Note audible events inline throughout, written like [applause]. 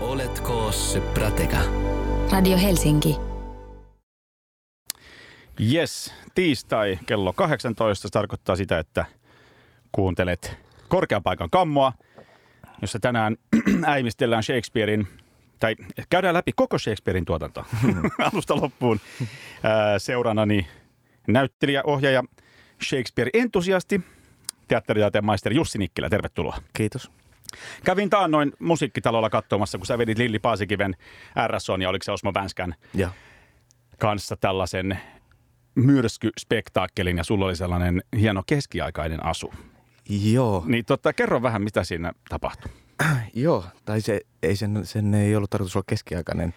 Oletko se prateka? Radio Helsinki. Yes, tiistai kello 18 se tarkoittaa sitä, että kuuntelet korkean paikan kammoa, jossa tänään [clears throat] äimistellään Shakespearein, tai käydään läpi koko Shakespearein tuotanto [laughs] alusta loppuun. Ää, Seuranani näyttelijä, ohjaaja, Shakespeare-entusiasti, teatteritaiteen maisteri Jussi Nikkilä, tervetuloa. Kiitos. Kävin taannoin musiikkitalolla katsomassa, kun sä vedit Lilli Paasikiven RSOn ja oliko se Osmo Vänskän Ja. kanssa tällaisen myrskyspektaakkelin ja sulla oli sellainen hieno keskiaikainen asu. Joo, Niin totta, kerro vähän, mitä siinä tapahtui. [clears throat] joo. Tai se, ei sen, sen ei ollut tarkoitus olla keskiaikainen,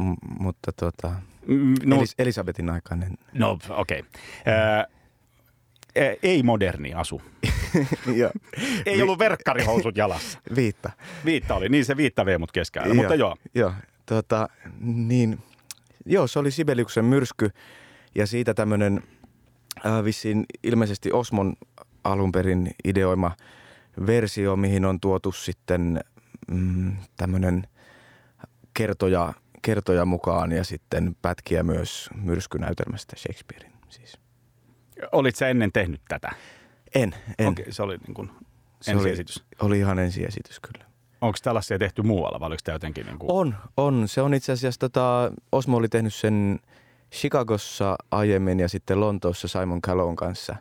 m- mutta tota, Mm, no. Elis- Elisabetin aikainen. no okei. Okay. Ei moderni asu. [laughs] Ei ollut verkkarihousut jalassa. [laughs] Viitta. Viitta oli, niin se viitta vei mut keskellä, mutta joo. Joo, tota, niin, joo, se oli Sibeliuksen myrsky ja siitä tämmöinen äh, vissiin ilmeisesti Osmon alun perin ideoima versio, mihin on tuotu sitten mm, tämmöinen kertoja, kertoja mukaan ja sitten pätkiä myös myrskynäytelmästä Shakespearein siis. Olit sä ennen tehnyt tätä? En, en. Okei, se oli niin kuin Se oli, ensiesitys. oli ihan ensiesitys kyllä. Onko tällaisia tehty muualla vai oliko tämä jotenkin niin kuin... On, on. Se on itse asiassa, tota, Osmo oli tehnyt sen Chicagossa aiemmin ja sitten Lontoossa Simon Callown kanssa.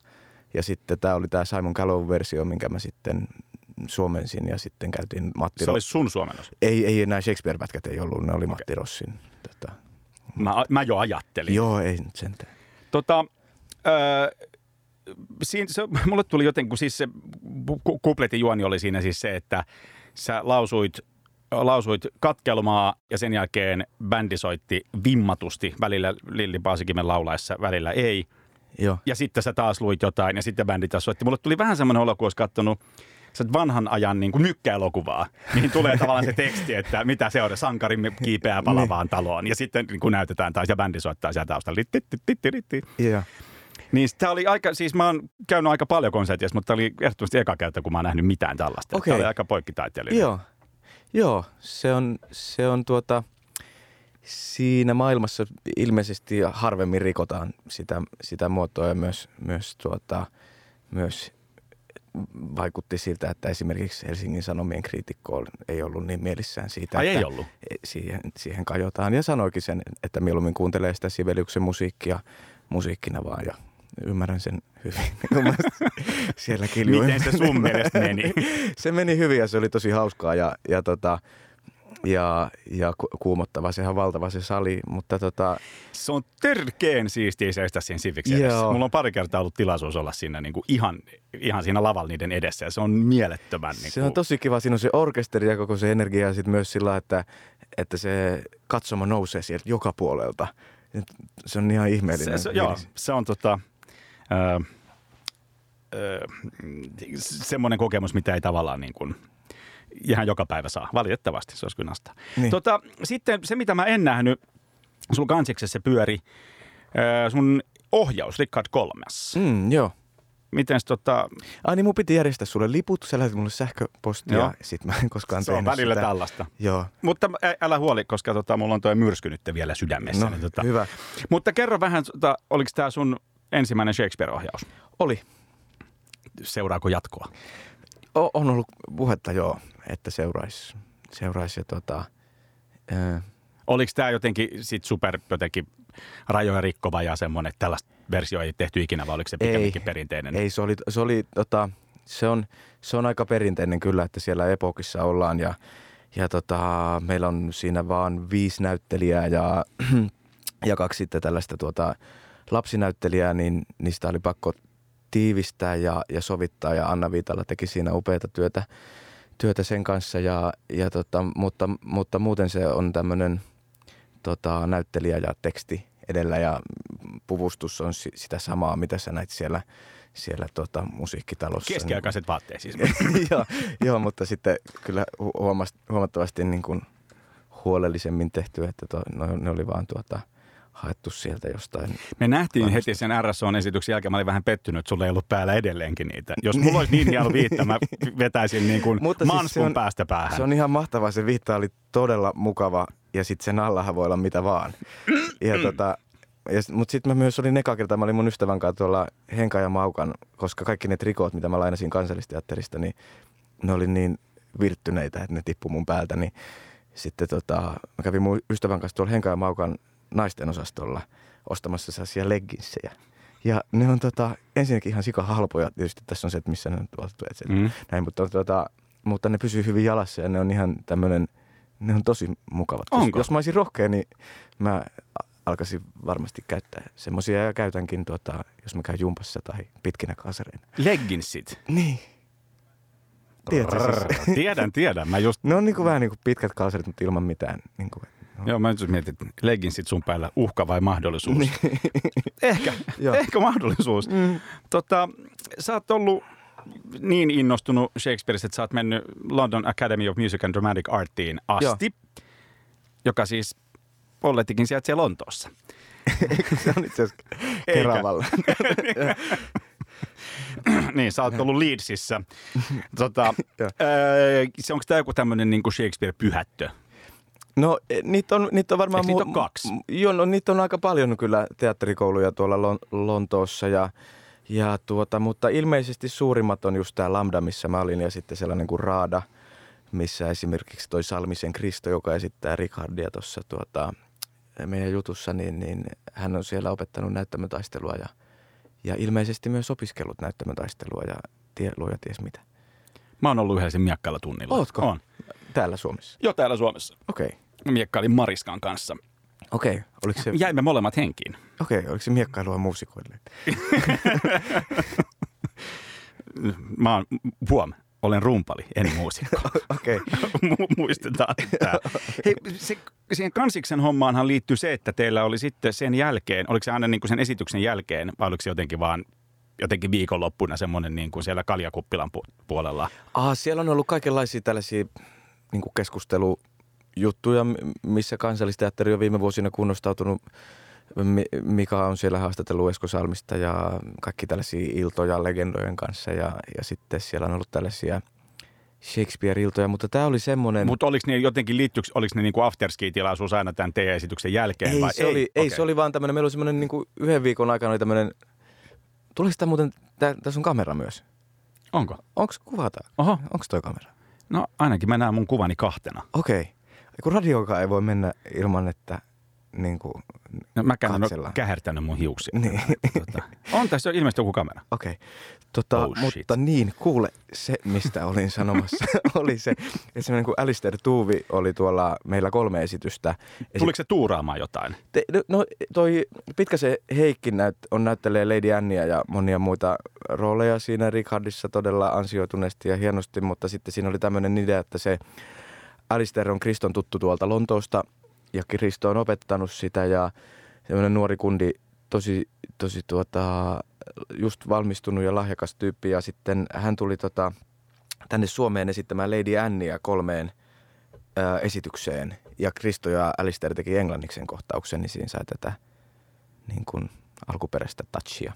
Ja sitten tämä oli tämä Simon Callown versio, minkä mä sitten suomensin ja sitten käytiin Matti Se Ro- oli sun suomennos. Ei, ei enää Shakespeare-pätkät ei ollut, ne oli Matti Rossin. Tota. Mä, mä jo ajattelin. Joo, ei nyt sentään. Tota, öö, siinä, se, mulle tuli jotenkin, kun siis se ku- kupletin juoni oli siinä siis se, että sä lausuit, lausuit katkelmaa ja sen jälkeen bändi soitti vimmatusti, välillä Lilli Paasikimen laulaessa, välillä ei. Joo. Ja sitten sä taas luit jotain ja sitten bändi taas soitti. Mulle tuli vähän semmoinen olo, kun olisi katsonut vanhan ajan niin kuin mykkäelokuvaa, mihin tulee tavallaan se teksti, että mitä se on, sankarimme kiipeää palavaan taloon. Ja sitten niin kuin näytetään taas ja bändi soittaa siellä taustalla. Litti-titti-titti. Niin tämä oli aika, siis mä oon käynyt aika paljon konsertissa, mutta tämä oli ehdottomasti eka kerta, kun mä oon nähnyt mitään tällaista. Okei. Tämä oli aika poikkitaiteellinen. Joo, joo se, on, se on tuota, siinä maailmassa ilmeisesti harvemmin rikotaan sitä, sitä muotoa ja myös, myös, tuota, myös vaikutti siltä, että esimerkiksi Helsingin Sanomien kriitikko ei ollut niin mielissään siitä, Ai että ei ollut? Siihen, siihen kajotaan ja sanoikin sen, että mieluummin kuuntelee sitä Sibeliuksen musiikkia musiikkina vaan ja ymmärrän sen hyvin. [laughs] Siellä kiljui. Miten se sun mielestä meni? [laughs] se meni hyvin ja se oli tosi hauskaa ja, ja, tota, ja, ja ku- kuumottava. Sehän on valtava se sali, mutta tota, Se on törkeen siistiä seistä siinä edessä. Joo. Mulla on pari kertaa ollut tilaisuus olla siinä niin kuin ihan, ihan siinä lavalla niiden edessä ja se on mielettömän. Niin se on tosi kiva. Siinä on se orkesteri ja koko se energia ja sitten myös sillä, että, että se katsoma nousee sieltä joka puolelta. Se on ihan se, ihmeellinen. se, joo, fiilis. se on tota, ö, ö, semmoinen kokemus, mitä ei tavallaan niin kuin, ihan joka päivä saa. Valitettavasti se olisi kyllä nastaa. Niin. Tota, sitten se, mitä mä en nähnyt, sulla kansiksessa pyöri ö, sun ohjaus Richard Kolmas. Mm. Joo. Miten tota, Ai niin mun piti järjestää sulle liput, sä lähetit mulle sähköpostia Joo. ja sit mä en koskaan se on välillä sitä. tällaista. Joo, Mutta ä- älä huoli, koska tota, mulla on tuo myrsky nyt vielä sydämessä. no niin, tota. hyvä. Mutta kerro vähän, tota, oliko tämä sun ensimmäinen Shakespeare-ohjaus? Oli. Seuraako jatkoa? O- on ollut puhetta joo, että seuraisi. Seuraisi ja tota, ää, Oliko tämä jotenkin sit super jotenkin rajoja rikkova ja semmoinen, että tällaista versiota ei tehty ikinä, vai oliko se pikemminkin perinteinen? Ei, se oli, se oli tota, se on, se on aika perinteinen kyllä, että siellä epokissa ollaan ja, ja tota, meillä on siinä vaan viisi näyttelijää ja, [clears throat] ja kaksi sitten tällaista tuota, lapsinäyttelijää, niin niistä oli pakko tiivistää ja, ja sovittaa ja Anna Viitala teki siinä upeata työtä, työtä sen kanssa, ja, ja tota, mutta, mutta muuten se on tämmöinen tota, näyttelijä ja teksti edellä ja puvustus on si- sitä samaa, mitä sä näit siellä, siellä tota, musiikkitalossa. Keskiaikaiset vaatteet siis. [laughs] joo, joo, mutta sitten kyllä huomas, huomattavasti niin kuin huolellisemmin tehty, että to, no, ne oli vaan tuota, haettu sieltä jostain. Me nähtiin heti sen RSO-esityksen jälkeen, mä olin vähän pettynyt, että sulla ei ollut päällä edelleenkin niitä. Jos mulla olisi niin hieno viitta, mä vetäisin niin kuin Mutta siis manskun se on- päästä päähän. Se on ihan mahtavaa, se viitta oli todella mukava ja sitten sen allahan voi olla mitä vaan. Ja tota, ja, mutta sitten mä myös olin eka kerta, mä olin mun ystävän kanssa tuolla Henka ja Maukan, koska kaikki ne trikot, mitä mä lainasin kansallisteatterista, niin ne oli niin virttyneitä, että ne tippu mun päältä, niin sitten tota, mä kävin mun ystävän kanssa tuolla Henka ja Maukan naisten osastolla ostamassa sellaisia legginsejä. Ja ne on tota, ensinnäkin ihan sika halpoja, tietysti tässä on se, että missä ne on tuotettu, Mm. näin, mutta, tota, mutta ne pysyy hyvin jalassa ja ne on ihan tämmöinen, ne on tosi mukavat. Jos, Onko? jos mä olisin rohkea, niin mä alkaisin varmasti käyttää semmoisia ja käytänkin, tota, jos mä käyn jumpassa tai pitkinä kasareina. Legginsit. Niin. Tiedätkö siis? Tiedän, tiedän. Mä just, Ne on niin kuin vähän niin kuin pitkät kalsarit, mutta ilman mitään. Niin kuin, no. Joo, mä just mietin, että legginsit sun päällä uhka vai mahdollisuus? [laughs] ehkä, [laughs] Joo. ehkä mahdollisuus. Mm. Tota, sä oot ollut niin innostunut Shakespeareista, että sä oot mennyt London Academy of Music and Dramatic Artiin asti, joka siis olletikin sijaitsee Lontoossa. se on itse asiassa. [laughs] Keravalla. niin, sä oot ollut Leedsissä. Tota, Joo. se onko tämä joku tämmöinen niin Shakespeare-pyhättö? No e, niitä on, niitä on varmaan... Eikö niitä ole kaksi? Joo, no niitä on aika paljon kyllä teatterikouluja tuolla Lon- Lontoossa ja, ja tuota, mutta ilmeisesti suurimmat on just tämä Lambda, missä mä olin ja sitten sellainen kuin Raada, missä esimerkiksi toi Salmisen Kristo, joka esittää Richardia tuossa tuota, meidän jutussa, niin, niin hän on siellä opettanut näyttämötaistelua ja, ja ilmeisesti myös opiskellut näyttämötaistelua ja tie, luoja ties mitä. Mä oon ollut yhdessä sen miekkailla tunnilla. Ootko? On. Täällä Suomessa. Joo, täällä Suomessa. Okei. Okay. Miekkailin Mariskan kanssa. Okei, okay. oliko se, Jäimme molemmat henkiin. okei, okay. oliko se miekkailua muusikoille? [laughs] Mä oon, huom, olen rumpali, en muusikko. [laughs] Okei. Okay. Mu- Muistetaan tämä. Hei, se, siihen kansiksen hommaanhan liittyy se, että teillä oli sitten sen jälkeen, oliko se aina niin kuin sen esityksen jälkeen, vai oliko se jotenkin vaan jotenkin viikonloppuna semmoinen niin kuin siellä Kaljakuppilan pu- puolella? Ah, siellä on ollut kaikenlaisia tällaisia niin keskustelujuttuja, m- missä kansallisteatteri on viime vuosina kunnostautunut. Mi- Mika on siellä haastatellut Esko Salmista ja kaikki tällaisia iltoja legendojen kanssa ja, ja sitten siellä on ollut tällaisia Shakespeare-iltoja, mutta tämä oli semmoinen... Mutta oliko ne jotenkin liittyykö, oliko ne niin kuin afterski-tilaisuus aina tämän teidän esityksen jälkeen? ei, vai? se oli, ei Okei. se oli vaan tämmöinen, meillä oli semmoinen niin yhden viikon aikana oli tämmöinen, tuli sitä muuten, tää, tässä on kamera myös. Onko? Onko kuvata? Oho, Onko toi kamera? No ainakin mä näen mun kuvani kahtena. Okei. Okay. Kun radiokaan ei voi mennä ilman, että niin kuin, No, en ole Katsellaan. kähertänyt mun hiuksia. Niin. Tota, on tässä ilmeisesti joku kamera. okei. Okay. Tota, Oh, shit. mutta niin, kuule, se mistä olin sanomassa [laughs] oli se, että semmoinen kuin Alistair Tuuvi oli tuolla meillä kolme esitystä. Esi- Tuliko se tuuraamaan jotain? Te, no toi Pitkäsen Heikki näyt, on näyttelee Lady Annia ja monia muita rooleja siinä Richardissa todella ansioituneesti ja hienosti, mutta sitten siinä oli tämmöinen idea, että se Alistair on Kriston tuttu tuolta Lontoosta ja Kristo on opettanut sitä ja semmoinen nuori kundi, tosi, tosi tuota, just valmistunut ja lahjakas tyyppi ja sitten hän tuli tota, tänne Suomeen esittämään Lady Annia kolmeen ää, esitykseen ja Kristo ja Alistair teki englanniksi sen kohtauksen, niin siinä sai tätä niin kuin alkuperäistä touchia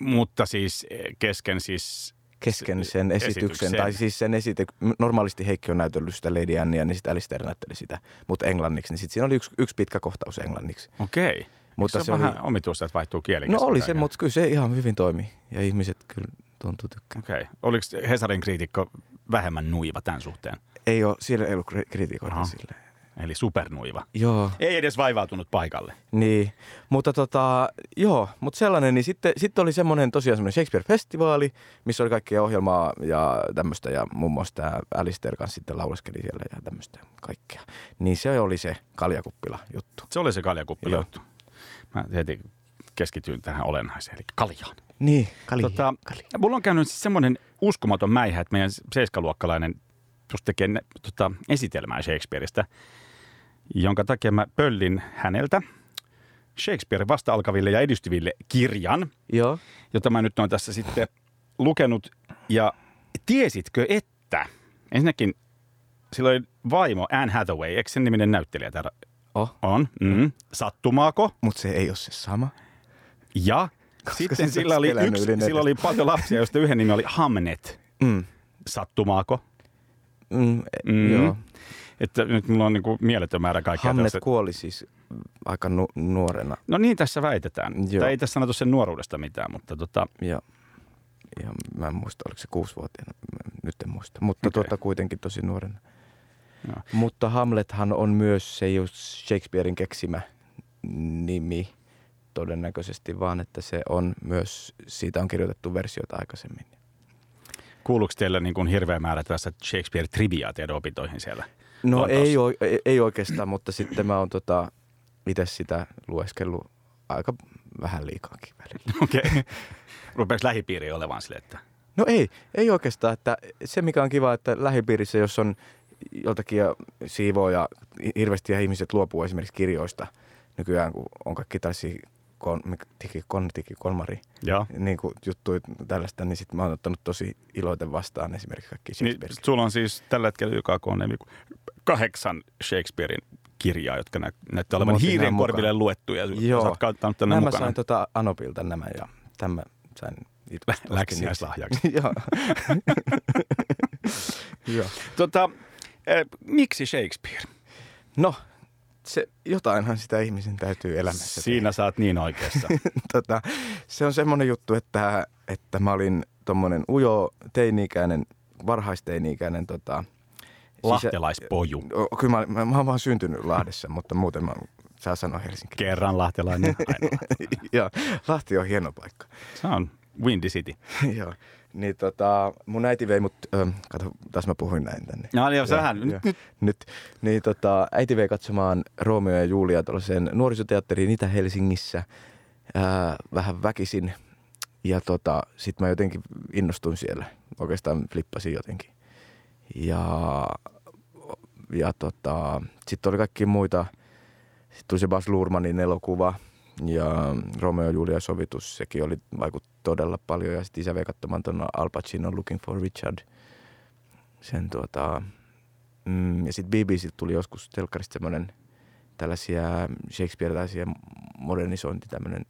Mutta siis eh, kesken siis... kesken sen esityksen. esityksen. Tai siis sen esity... Normaalisti Heikki on näytellyt sitä Lady Annia, niin sitten Alistair näytteli sitä, mutta englanniksi. Niin sitten siinä oli yksi, yksi pitkä kohtaus englanniksi. Okei. Mutta Mutta se, se on oli- vähän omituista, että vaihtuu kieli. No oli se, mutta kyllä se ihan hyvin toimi. Ja ihmiset kyllä tuntuu tykkään. Okei. Oliko Hesarin kriitikko vähemmän nuiva tämän suhteen? Ei ole, siellä ei ollut kri- kritikoita Aha. silleen. Eli supernuiva. Joo, Ei edes vaivautunut paikalle. niin. Mutta tota, joo, mutta sellainen, niin sitten, sitten oli semmoinen tosiaan semmoinen Shakespeare-festivaali, missä oli kaikkia ohjelmaa ja tämmöistä, ja muun muassa tämä Alistair kanssa sitten lauleskeli siellä ja tämmöistä kaikkea. Niin se oli se kaljakuppila juttu. Se oli se kaljakuppi Joo. juttu. Mä heti keskityin tähän olennaiseen, eli kaljaan. Niin, kalja. Tota, mulla on käynyt siis semmoinen uskomaton mäihä, että meidän seiskaluokkalainen just tekee ne, tota, esitelmää Shakespeareista, jonka takia mä pöllin häneltä Shakespeare vasta alkaville ja edistyville kirjan, Joo. jota mä nyt olen tässä sitten lukenut. Ja tiesitkö, että ensinnäkin sillä oli vaimo Anne Hathaway, eikö sen niminen näyttelijä täällä Oh, On. Mm. Sattumaako? mutta se ei ole se sama. Ja Koska sitten sillä oli, yksi, sillä oli paljon lapsia, joista yhden nimi oli Hamnet. Mm. Sattumaako? Mm, Mm. Joo. Että nyt mulla on niin mieletön määrä kaikkea Hamnet tällaista- kuoli siis aika nu- nuorena. No niin tässä väitetään. Joo. Tai ei tässä sanottu sen nuoruudesta mitään, mutta tota, Ja, ja mä en muista, oliko se kuusivuotiaana, nyt en muista. Mutta okay. tuota kuitenkin tosi nuorena. Joo. Mutta Hamlethan on myös, se ei ole Shakespearein keksimä nimi todennäköisesti, vaan että se on myös, siitä on kirjoitettu versioita aikaisemmin. kuuluuko teille niin kuin hirveä määrä tässä Shakespeare-triviaa teidän opintoihin siellä? No Lontoossa? ei, oo- ei, ei oikeastaan, mutta sitten mä oon tota, itse sitä lueskellut aika vähän liikaakin välillä. [laughs] Okei. Okay. Lähipiiri olevan sille, että No ei, ei oikeastaan. Että se mikä on kiva, että lähipiirissä, jos on joltakin ja siivoja, hirveästi ja ihmiset luopuu esimerkiksi kirjoista nykyään, kun on kaikki tällaisia kon, tiki, kon, tiki, konmari, niin kuin juttuja tällaista, niin sitten mä oon ottanut tosi iloiten vastaan esimerkiksi kaikki Niin, Shakespeare. sulla on siis tällä hetkellä joka koon niin kahdeksan Shakespearein kirjaa, jotka nä- näyttää olevan Mä hiiren korville luettuja. Joo. Sä oot tänne Nämä mukana sain tota Anopilta nämä ja tämä sain [laughs] läksiäislahjaksi. [laughs] Joo. [laughs] Joo. Tota, eh, miksi Shakespeare? No, se, jotainhan sitä ihmisen täytyy elämässä Siinä sä oot niin oikeassa. [laughs] tota, se on semmoinen juttu, että, että mä olin tommonen ujo teini-ikäinen, varhaisteini-ikäinen tota, Lahtelaispoju. O, Kyllä mä, mä, mä oon vaan syntynyt Lahdessa, mutta muuten mä saa sanoa Helsinki. Kerran lahtelainen aina. [laughs] Joo, Lahti on hieno paikka. Se on Windy City. [laughs] Joo. Niin tota, mun äiti vei mut, ö, kato, taas mä puhuin näin tänne. No niin, joo. nyt, nyt Nyt, niin tota, äiti vei katsomaan Romeo ja Julia tuollaiseen nuorisoteatteriin Itä-Helsingissä ää, vähän väkisin. Ja tota, sit mä jotenkin innostuin siellä. Oikeastaan flippasin jotenkin. Ja, ja tota, sitten oli kaikki muita. Sitten tuli se Bas Luhrmannin elokuva ja Romeo ja Julia sovitus. Sekin oli vaikutti todella paljon. Ja sitten isä vei katsomaan tuon Al Pacino Looking for Richard. Sen tuota, Mm, ja sitten BBC tuli joskus telkkarista semmoinen tällaisia Shakespeare-tällaisia modernisointi tämmöinen,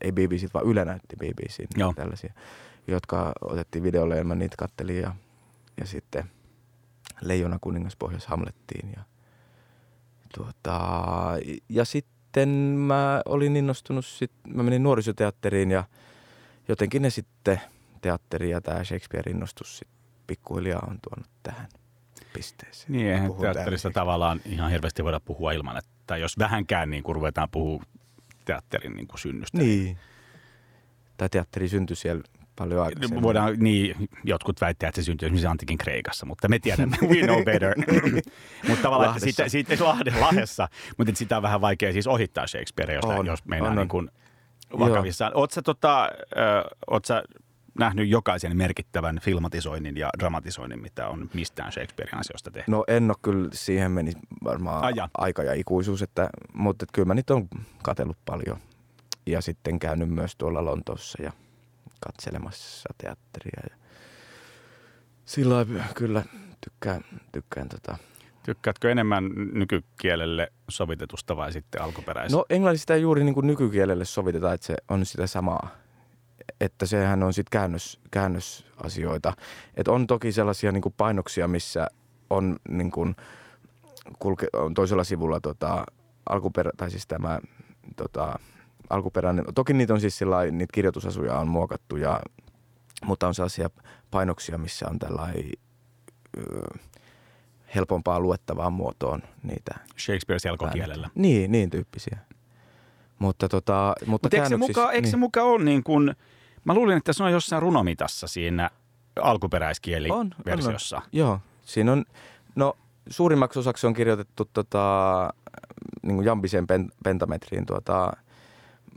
ei BBC, vaan Yle näytti BBC Joo. tällaisia, jotka otettiin videolle ja mä niitä kattelin ja, ja sitten Leijona kuningas pohjas Hamlettiin ja, tuota, ja sitten mä olin innostunut, sit, mä menin nuorisoteatteriin ja jotenkin ne sitten teatteri ja tämä Shakespeare-innostus sit pikkuhiljaa on tuonut tähän pisteeseen. Niin, eihän täällä tavallaan ihan hirveästi voida puhua ilman, että jos vähänkään niin kuin ruvetaan puhua teatterin niin kuin synnystä. Niin. Tai teatteri syntyi siellä paljon aikaisemmin. Voidaan, niin, jotkut väittää, että se syntyi esimerkiksi antikin Kreikassa, mutta me tiedämme, [laughs] we know better. [laughs] mutta tavallaan, että Lahdessa. siitä, siitä Lahde, Lahdessa, mutta että sitä on vähän vaikea siis ohittaa Shakespearea, jos, On, jos meinaa on, niin kuin vakavissaan. Oletko tota, ö, nähnyt jokaisen merkittävän filmatisoinnin ja dramatisoinnin, mitä on mistään Shakespearean asioista tehty? No en ole kyllä, siihen meni varmaan Ai jaa. aika ja ikuisuus, että, mutta että kyllä mä niitä on katsellut paljon. Ja sitten käynyt myös tuolla Lontoossa ja katselemassa teatteria. Ja sillä kyllä tykkään, tykkään tota. Tykkäätkö enemmän nykykielelle sovitetusta vai sitten alkuperäisestä? No englannista sitä juuri niin kuin nykykielelle sovitetaan, että se on sitä samaa. Että sehän on sitten käännös, käännösasioita. Että on toki sellaisia niin kuin painoksia, missä on, niin kuin, kulke, on toisella sivulla tota, alkuperä, tai siis tämä tota, alkuperäinen. Toki niitä on siis sillä niitä kirjoitusasuja on muokattu, ja, mutta on sellaisia painoksia, missä on tällainen helpompaa luettavaan muotoon niitä Shakespeare selkokielellä. väännetään. Niin, niin tyyppisiä. Mutta, tota, mutta Mutta eikö se, käännöksissä- muka, eikö se niin. muka ole niin kuin, mä luulin, että se on jossain runomitassa siinä alkuperäiskieliversiossa. On, on, on. Joo, siinä on, no suurimmaksi osaksi on kirjoitettu tota, niin kuin jambiseen pen, pentametriin, tuota,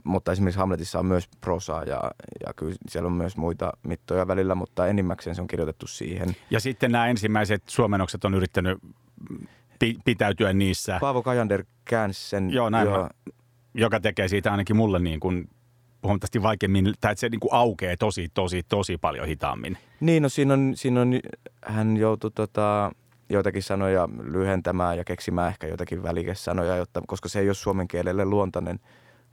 mutta esimerkiksi Hamletissa on myös prosaa ja, ja kyllä siellä on myös muita mittoja välillä, mutta enimmäkseen se on kirjoitettu siihen. Ja sitten nämä ensimmäiset suomennokset on yrittänyt pi- pitäytyä niissä, Paavo Kajander käänsi sen. Joo, näin mä- joka tekee siitä ainakin mulle niin kuin huomattavasti vaikeammin, tai että se niin kuin aukeaa tosi, tosi, tosi paljon hitaammin. Niin, no siinä on, siinä on hän joutui tota, joitakin sanoja lyhentämään ja keksimään ehkä joitakin välikesanoja, jotta, koska se ei ole suomen kielelle luontainen,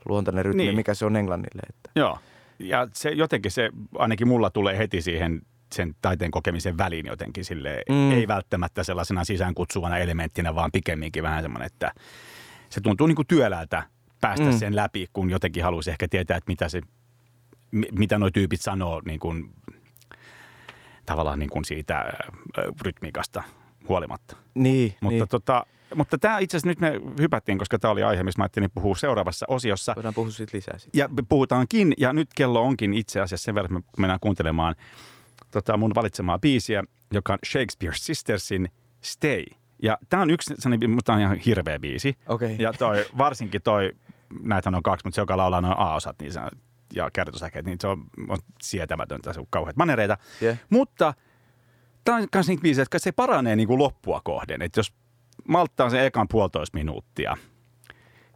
luontainen rytmi, Niin. mikä se on englannille. Että. Joo. Ja se jotenkin se, ainakin mulla tulee heti siihen sen taiteen kokemisen väliin jotenkin sille Mm. ei välttämättä sellaisena sisäänkutsuvana elementtinä, vaan pikemminkin vähän semmoinen, että se tuntuu niin kuin työläältä päästä Mm. sen läpi, kun jotenkin haluaisi ehkä tietää, että mitä, se, mi- mitä nuo tyypit sanoo niin kuin, tavallaan niin kuin siitä äh, rytmiikasta huolimatta. Niin, Mutta, niin. tota, mutta tämä itse asiassa nyt me hypättiin, koska tämä oli aihe, missä mä ajattelin puhua seuraavassa osiossa. Voidaan puhua siitä lisää. Sitten. Ja puhutaankin, ja nyt kello onkin itse asiassa sen verran, että me mennään kuuntelemaan tota mun valitsemaa biisiä, joka on Shakespeare Sistersin Stay. Ja tämä on yksi mutta tämä on ihan hirveä biisi. Okei. Ja toi, varsinkin toi, näitähän on kaksi, mutta se, joka laulaa noin A-osat niin se, on- ja kertosäkeet, niin se on, on sietämätöntä, se on kauheat manereita. Yeah. Mutta tämä on myös niitä biisejä, että se paranee niin kuin loppua kohden. Että jos malttaa sen ekan puolitoista minuuttia,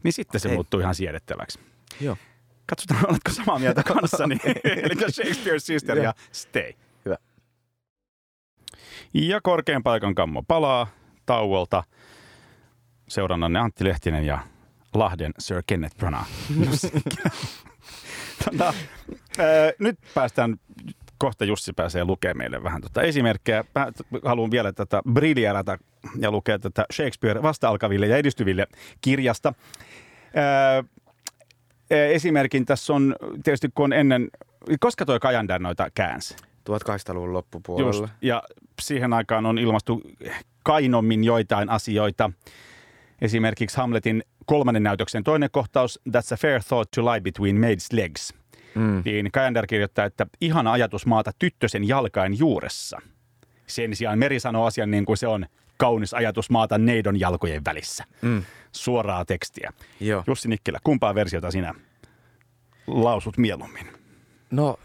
niin sitten se Hei. muuttuu ihan siedettäväksi. Joo. Katsotaan, [laughs] oletko samaa mieltä [laughs] kanssani. [laughs] Eli Shakespeare Sister ja. Stay. Hyvä. Ja korkean paikan kammo palaa tauolta. Seurannanne Antti Lehtinen ja Lahden Sir Kenneth Branagh. Tota, ää, nyt päästään, kohta Jussi pääsee lukemaan meille vähän tota esimerkkejä. Mä haluan vielä tätä briljerata ja lukea tätä Shakespeare vasta-alkaville ja edistyville kirjasta. Ee, esimerkin tässä on tietysti kun on ennen, koska toi Kajander noita käänsi? 1800-luvun loppupuolella. Just, ja siihen aikaan on ilmastu kainommin joitain asioita. Esimerkiksi Hamletin kolmannen näytöksen toinen kohtaus, That's a fair thought to lie between maid's legs. Mm. Niin Kajander kirjoittaa, että ihana ajatus maata tyttösen jalkain juuressa. Sen sijaan Meri sanoo asian niin kuin se on kaunis ajatus maata neidon jalkojen välissä. Mm. Suoraa tekstiä. Joo. Jussi Nikkilä, kumpaa versiota sinä lausut mieluummin? No,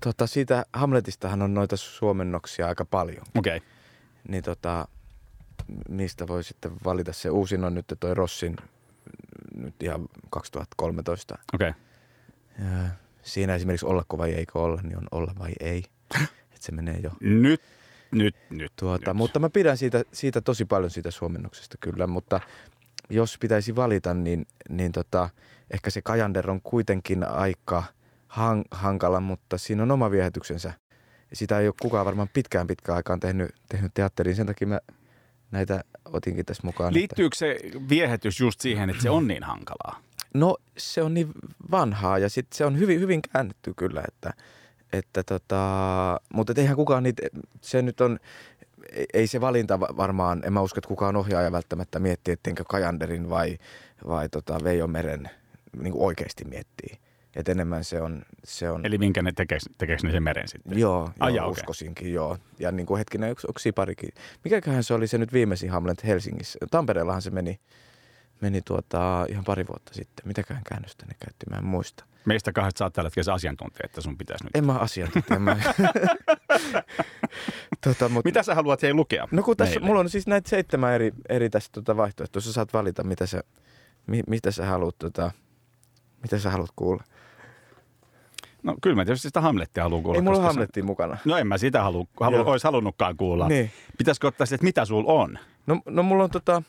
tota, siitä Hamletistahan on noita suomennoksia aika paljon. Okei. Okay. Niin tota, mistä voi sitten valita se uusin on nyt toi Rossin nyt ihan 2013. Okei. Okay. Ja siinä esimerkiksi ollako vai eikö olla, niin on olla vai ei. [laughs] Et se menee jo. Nyt, nyt, nyt. Tuota, nyt. mutta mä pidän siitä, siitä tosi paljon siitä suomennoksesta kyllä, mutta jos pitäisi valita, niin, niin tota, ehkä se Kajander on kuitenkin aika han, hankala, mutta siinä on oma viehätyksensä. Sitä ei ole kukaan varmaan pitkään pitkään aikaan tehnyt, tehnyt teatteriin, sen takia mä näitä otinkin tässä mukaan. Liittyykö se viehätys just siihen, että se on niin hankalaa? No se on niin vanhaa ja sit se on hyvin, hyvin käännetty kyllä, että, että tota, mutta eihän kukaan niitä, se nyt on, ei- ei se valinta va- varmaan, en mä usko, että kukaan ohjaaja välttämättä miettii, ettenkö Kajanderin vai, vai tota Veijo Meren niin oikeasti miettii. Et enemmän se on, se on Eli minkä ne tekeekö, tekeekö ne sen meren sitten? Joo, Ai joo okei. uskoisinkin, joo. Ja niin kuin hetkinen, onko, onko Siparikin? Mikäköhän se oli se nyt viimeisin Hamlet Helsingissä? Tampereellahan se meni, meni tuota, ihan pari vuotta sitten. Mitäköhän käännöstä ne käytti, mä en muista. Meistä kahdesta saat tällä hetkellä asiantuntija, että sun pitäisi nyt. En mä asiantuntija. mä... [laughs] tota, mut, Mitä sä haluat hei lukea? No kun tässä, meille? mulla on siis näitä seitsemän eri, eri tästä tota vaihtoehtoa. Sä saat valita, mitä sä, mi, mitä sä haluat, tota, mitä sä haluat kuulla. No kyllä mä tietysti sitä Hamlettia haluan kuulla. Ei mulla koska se- Hamlettia mukana. No en mä sitä halu, Joo. olisi halunnutkaan kuulla. Niin. Pitäisikö ottaa se, että mitä sul on? No, no mulla on tota,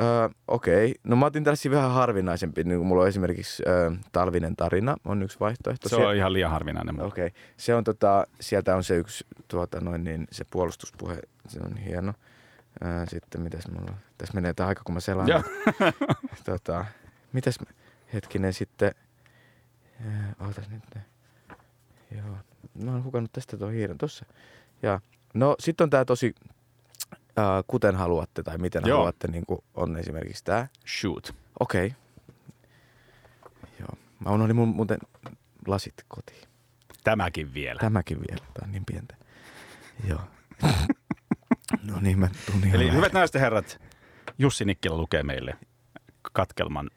öö, okei, no mä otin tällaisia vähän harvinaisempi, niin kuin mulla on esimerkiksi öö, Talvinen tarina on yksi vaihtoehto. Se on ihan liian harvinainen. Okei, se on tota, sieltä on se yksi tuota noin niin, se puolustuspuhe, se on hieno. Öö, sitten mitäs mulla tässä menee tämä aika kun mä selaan. [laughs] Tota, mitäs, mä- hetkinen sitten, öö, ootas nyt, joo, mä oon hukannut tästä tuon hiiren tossa. Ja, no sitten on tää tosi, äh, kuten haluatte tai miten Joo. haluatte, niin kuin on esimerkiksi tää. Shoot. Okei. Joo. Mä unohdin mun muuten lasit kotiin. Tämäkin vielä. Tämäkin vielä, tää on niin pientä. Joo. [laughs] no niin, mä tuun ihan Eli hyvät naiset ja herrat, Jussi Nikkilä lukee meille katkelman.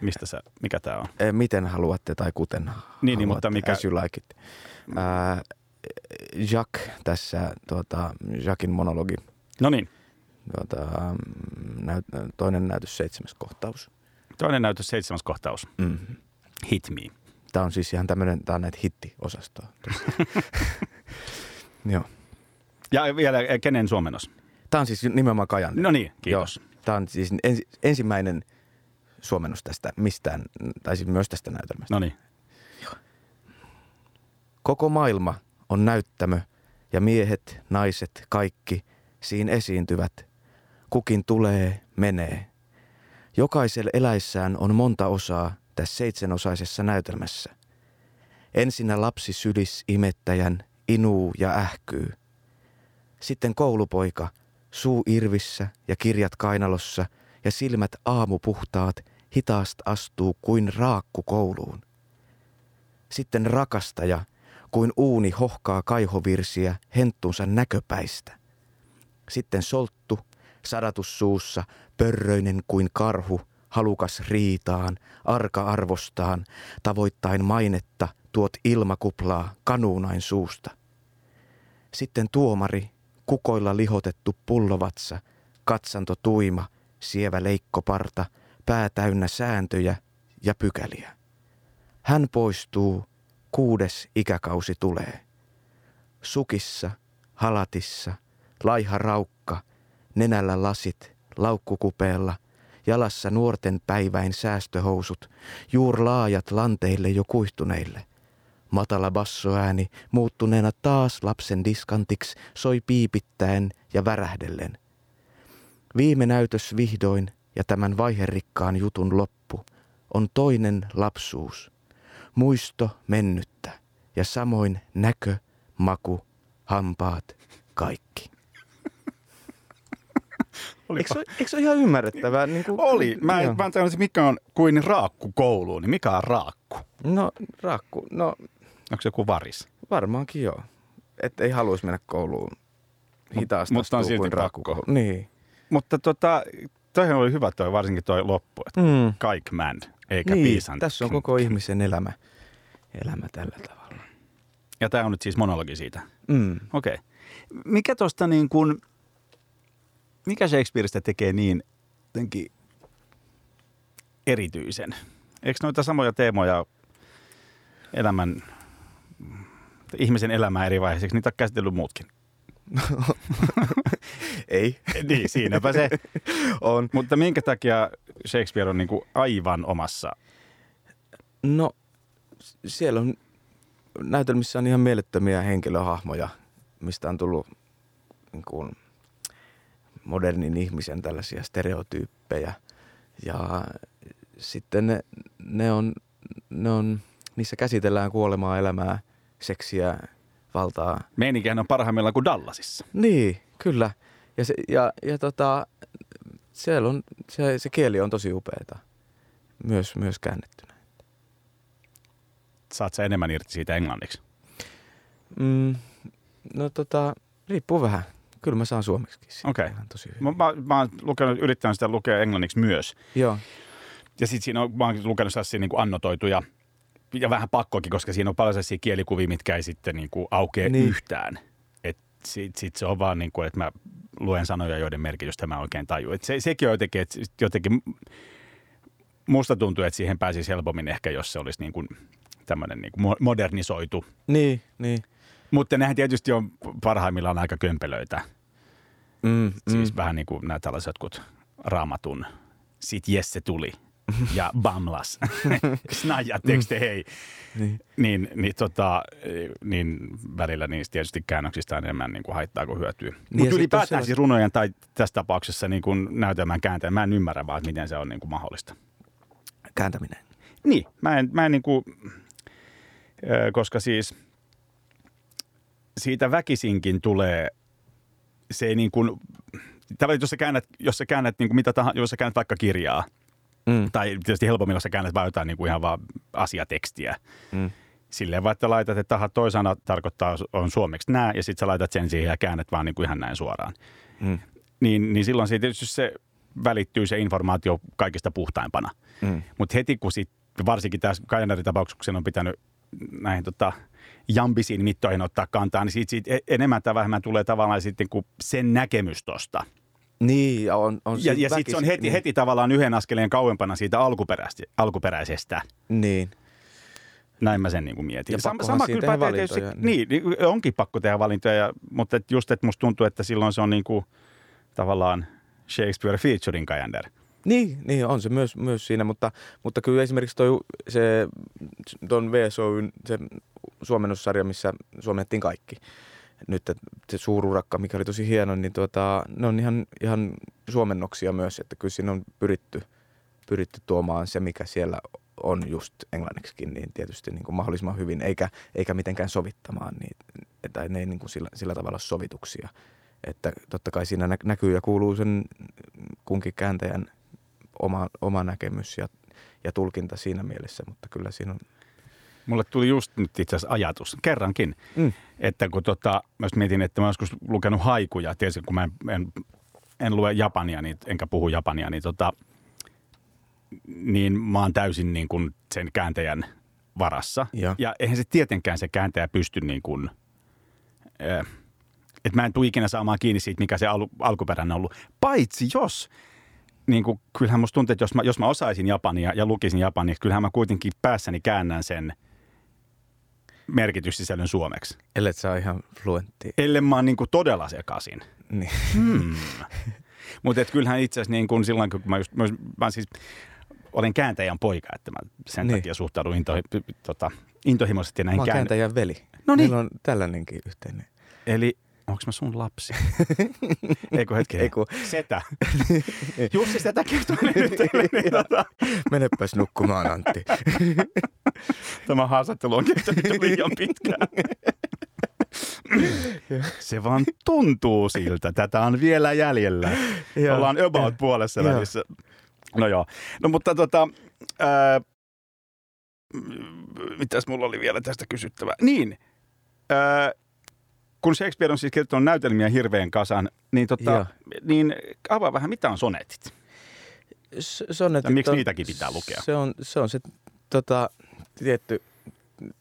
Mistä sä, mikä tää on? Eh, Miten haluatte tai kuten Niin, niin, haluatte, mutta mikä- As you like it. Ää, Jacques tässä, tuota, Jacquesin monologi, No niin, tuota, mm, näyt, toinen näytös, seitsemäs kohtaus. toinen näytös, seitsemäs kohtaus. Mm. Hit me. Tämä on siis ihan tämmöinen, tämä on näitä hittiosastoa. [laughs] Joo. Ja vielä eh, kenen suomennos? Tämä on siis nimenomaan Kajan. No niin, kiitos. Joo, tämä on siis ensi, ensimmäinen suomennos tästä mistään, tai siis myös tästä näytelmästä. No niin. Koko maailma on näyttämö ja miehet, naiset, kaikki siinä esiintyvät. Kukin tulee, menee. Jokaisella eläissään on monta osaa tässä seitsemänosaisessa näytelmässä. Ensinnä lapsi sylis imettäjän, inuu ja ähkyy. Sitten koulupoika, suu irvissä ja kirjat kainalossa ja silmät aamupuhtaat, hitaast astuu kuin raakku kouluun. Sitten rakastaja, kuin uuni hohkaa kaihovirsiä henttunsa näköpäistä. Sitten solttu, sadatus suussa, pörröinen kuin karhu, halukas riitaan, arka arvostaan, tavoittain mainetta, tuot ilmakuplaa kanuunain suusta. Sitten tuomari, kukoilla lihotettu pullovatsa, katsanto tuima, sievä leikkoparta, pää täynnä sääntöjä ja pykäliä. Hän poistuu, kuudes ikäkausi tulee. Sukissa, halatissa, laiha raukka, nenällä lasit, laukkukupeella, jalassa nuorten päiväin säästöhousut, juur laajat lanteille jo kuihtuneille. Matala bassoääni, muuttuneena taas lapsen diskantiksi, soi piipittäen ja värähdellen. Viime näytös vihdoin ja tämän vaiherikkaan jutun loppu on toinen lapsuus. Muisto mennyttä ja samoin näkö, maku, hampaat, kaikki. Eikö se, eikö se ole ihan ymmärrettävää? Niin kuin, Oli. Mä, Joo. mä en tiedä, mikä on kuin raakku kouluun. Niin mikä on raakku? No, rakku. No, Onko se joku varis? varmaankin joo. Että ei haluaisi mennä kouluun hitaasti. mutta on silti kuin pakko. rakkukoulu. Niin. Mutta tota, toihan oli hyvä toi, varsinkin toi loppu. Että Mm. Kaik man, eikä Niin, piisan. tässä on koko ihmisen elämä, elämä tällä tavalla. Ja tämä on nyt siis monologi siitä. Mm. Okei. Okay. Mikä tosta niin kuin, mikä Shakespeareista tekee niin jotenkin erityisen? Eikö noita samoja teemoja elämän, ihmisen elämää eri vaiheissa, niitä ole käsitellyt muutkin? [laughs] Ei, niin, siinäpä se. [laughs] on. Mutta minkä takia Shakespeare on niin kuin aivan omassa? No, siellä on näytelmissä on ihan mielettömiä henkilöhahmoja, mistä on tullut niin kuin, modernin ihmisen tällaisia stereotyyppejä. Ja sitten ne, ne, on, ne on, niissä käsitellään kuolemaa, elämää, seksiä, valtaa. Meininkihän on parhaimmillaan kuin Dallasissa. Niin, kyllä. Ja, se, ja, ja tota, siellä on, se, se kieli on tosi upeeta, myös, myös käännettynä. Saat sä enemmän irti siitä englanniksi? Mm, no tota, riippuu vähän. Kyllä mä saan suomeksi. Okei. Tosi hyvin. Mä, mä, mä oon lukenut, yrittänyt sitä lukea englanniksi myös. Joo. Ja sitten siinä on, mä oon lukenut sellaisia niin kuin annotoituja ja vähän pakkokin, koska siinä on paljon sellaisia kielikuvia, mitkä ei sitten niin kuin aukea Niin. yhtään. Et sit, sit se on vaan niin kuin, että mä luen sanoja, joiden merkitystä mä oikein tajun. Et se, sekin on jotenkin, että jotenkin musta tuntuu, että siihen pääsisi helpommin ehkä, jos se olisi niin kuin tämmöinen niin kuin mo- modernisoitu. Niin, niin. Mutta nehän tietysti on parhaimmillaan aika kömpelöitä. Mm, Siis mm. vähän niin kuin nämä tällaiset jotkut raamatun, sit Jesse tuli [laughs] ja bamlas, [laughs] snajatteko te hei, Niin. niin, niin, tota, niin välillä niistä tietysti käännöksistä on enemmän niin kuin haittaa kuin hyötyä. ja Mutta ylipäätään sellaiset- siis runojen tai tässä tapauksessa niin kuin näytelmän kääntäjä, mä en ymmärrä vaan, miten se on niin kuin mahdollista. Kääntäminen. Niin, mä en, mä en niin kuin, koska siis siitä väkisinkin tulee, se ei niin kuin, tavallaan jos sä käännät, jos sä käännät niin kuin mitä tahansa, jos sä käännät vaikka kirjaa, Mm, tai tietysti helpommin, jos sä käännät vaan jotain niin kuin ihan vaan asiatekstiä, mm. silleen vaan, että laitat, että taha, toi sana tarkoittaa on suomeksi nää, ja sitten sä laitat sen siihen ja käännät vaan niin kuin ihan näin suoraan. Mm. Niin, niin silloin se tietysti se välittyy se informaatio kaikista puhtaimpana. Mm. Mutta heti kun sit, varsinkin tässä Kajanari tapauksessa on pitänyt näihin tota, jambisiin mittoihin ottaa kantaa, niin siitä, siitä e- enemmän tai vähemmän tulee tavallaan sitten kuin sen näkemys tosta. Niin, ja on, on Ja, ja sitten se on heti, niin. heti tavallaan yhden askeleen kauempana siitä alkuperäisestä. alkuperäisestä. Niin. Näin mä sen niin kuin mietin. Ja Sam- pakkohan siinä tehdä valintoja, niin. niin, onkin pakko tehdä valintoja, mutta et just, että musta tuntuu, että silloin se on niin kuin, tavallaan Shakespeare featuring Kajander. Niin, niin on se myös, myös siinä, mutta, mutta kyllä esimerkiksi toi, se, ton VSOyn se suomennossarja, missä suomennettiin kaikki. Nyt se suururakka, mikä oli tosi hieno, niin tuota, ne on ihan, ihan suomennoksia myös, että kyllä siinä on pyritty, pyritty tuomaan se, mikä siellä on just englanniksikin, niin tietysti niin kuin mahdollisimman hyvin, eikä, eikä mitenkään sovittamaan niitä, että ne ei niin kuin sillä, sillä tavalla sovituksia. Että totta kai siinä nä- näkyy ja kuuluu sen kunkin kääntäjän oma, oma näkemys ja, ja tulkinta siinä mielessä, mutta kyllä siinä on... Mulle tuli just nyt itse asiassa ajatus, kerrankin, Mm. että kun tota, mä mietin, että mä joskus lukenut haikuja, tietysti kun mä en, en, en lue japania, niin, enkä puhu japania, niin, tota, niin mä oon täysin niin kuin sen kääntäjän varassa. Ja. ja eihän se tietenkään se kääntäjä pysty niin kuin, äh, että mä en tule ikinä saamaan kiinni siitä, mikä se al- alkuperäinen on ollut. Paitsi jos, niin kuin, kyllähän musta tuntuu, että jos mä, jos mä osaisin japania ja lukisin japania, kyllähän mä kuitenkin päässäni käännän sen merkityssisällön suomeksi. Ellet saa ihan fluentti. Ellei mä oon niin kuin todella sekasin. Niin. Hmm. Mutta kyllähän itse asiassa niin kuin silloin, kun mä, just, mä, mä siis olen kääntäjän poika, että mä sen Niin. takia suhtaudun into, tota, intohimoisesti Mä näihin kääntäjän veli. No niin. Meillä on tällainenkin yhteinen. Eli onko mä sun lapsi? [laughs] Eikö hetki? Ei kun- Setä. [laughs] Jussi Setä kertoi nyt teille, niin tota, Menepäs nukkumaan Antti. [laughs] tämä haastattelu on kestänyt liian pitkään. Se vaan tuntuu siltä. Tätä on vielä jäljellä. Joo. Ollaan about puolessa Joo. välissä. No joo. No mutta tota, ää, mitäs mulla oli vielä tästä kysyttävää? Niin, ää, kun Shakespeare on siis kirjoittanut näytelmiä hirveän kasan, niin, tota, Joo. niin avaa vähän, mitä on sonetit? S- sonetit Ja miksi on- niitäkin pitää lukea? Se on se, on se tota, tietty,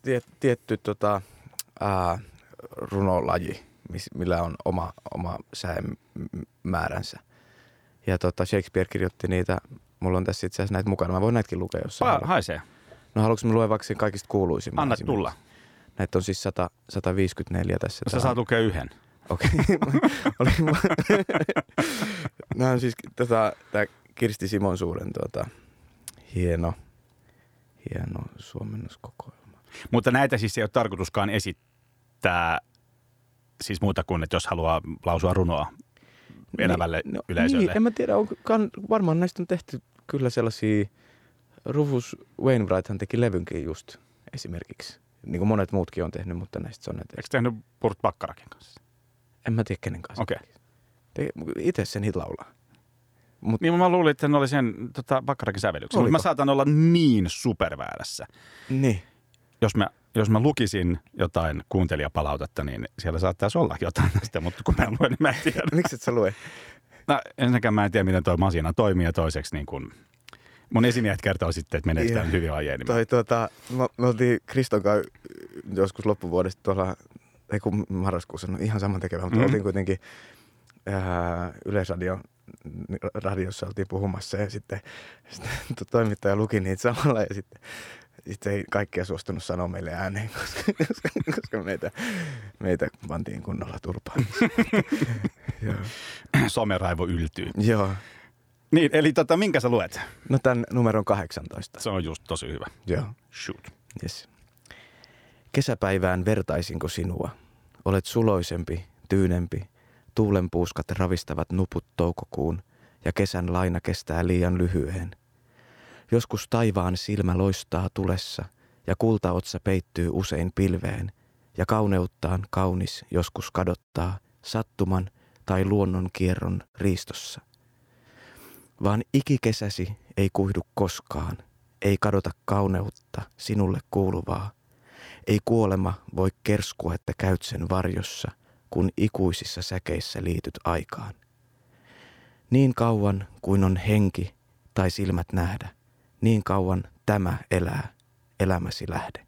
tie, tietty tota, ää, runolaji, millä on oma, oma säämääränsä. Ja tota, Shakespeare kirjoitti niitä, mulla on tässä itse asiassa näitä mukana, mä voin näitäkin lukea, jos sä Pa- haisee. No haluatko mä luen vaikka sen kaikista kuuluisimman? Anna tulla. Näitä on siis 100, 154 tässä. Jos sä saat on- lukea yhden. Okei. [laughs] [laughs] Nämä on siis tota, tämä Kirsti Simon suuren tota, hieno, hieno suomennoskokoelma. Mutta näitä siis ei ole tarkoituskaan esittää siis muuta kuin, että jos haluaa lausua runoa elävälle Niin, yleisölle. Niin, en mä tiedä, onko, kan, varmaan näistä on tehty kyllä sellaisia, Rufus Wainwrighthan teki levynkin just esimerkiksi. Niin kuin monet muutkin on tehnyt, mutta näistä soneteista. Eikö tehnyt Burt Bakkarakin kanssa? En mä tiedä kenen kanssa. Okei. Te- Itse sen hit laulaa. Mut, Niin mä luulin, että ne oli sen tota, Bakkarakin sävellyksen. Oliko? Mä saatan olla niin superväärässä. niin. Jos mä, jos mä lukisin jotain kuuntelijapalautetta, niin siellä saattaisi olla jotain tästä, mutta kun mä en lue, niin mä en tiedä. Miksi et sä lue? No, ensinnäkään mä en tiedä, miten toi masina toimii ja toiseksi niin kun, mun esimiehet kertoo sitten, että sitä Joo. hyvin mä- Toi, tuota, me, me oltiin Kriston kanssa joskus loppuvuodesta tuolla, ei kun marraskuussa, no ihan saman tekevä, mutta mm. oltiin kuitenkin ää, Yleisradio radiossa oltiin puhumassa ja sitten, [laughs] sitten to- toimittaja luki niitä samalla ja sitten, sitten ei kaikkea suostunut sanoa meille ääneen, koska, [laughs] koska, koska meitä, meitä pantiin kunnolla turpaan. [laughs] Someraivo yltyy. Joo. Niin, eli tota, minkä sä luet? No tämän numeron 18. Se on just tosi hyvä. Joo. Shoot. Yes. Kesäpäivään vertaisinko sinua? Olet suloisempi, tyynempi, tuulenpuuskat ravistavat nuput toukokuun ja kesän laina kestää liian lyhyen. Joskus taivaan silmä loistaa tulessa ja kultaotsa peittyy usein pilveen ja kauneuttaan kaunis joskus kadottaa sattuman tai luonnon kierron riistossa. Vaan ikikesäsi ei kuihdu koskaan, ei kadota kauneutta sinulle kuuluvaa. Ei kuolema voi kerskua, että käyt sen varjossa, kun ikuisissa säkeissä liityt aikaan. Niin kauan kuin on henki tai silmät nähdä, niin kauan tämä elää, elämäsi lähde.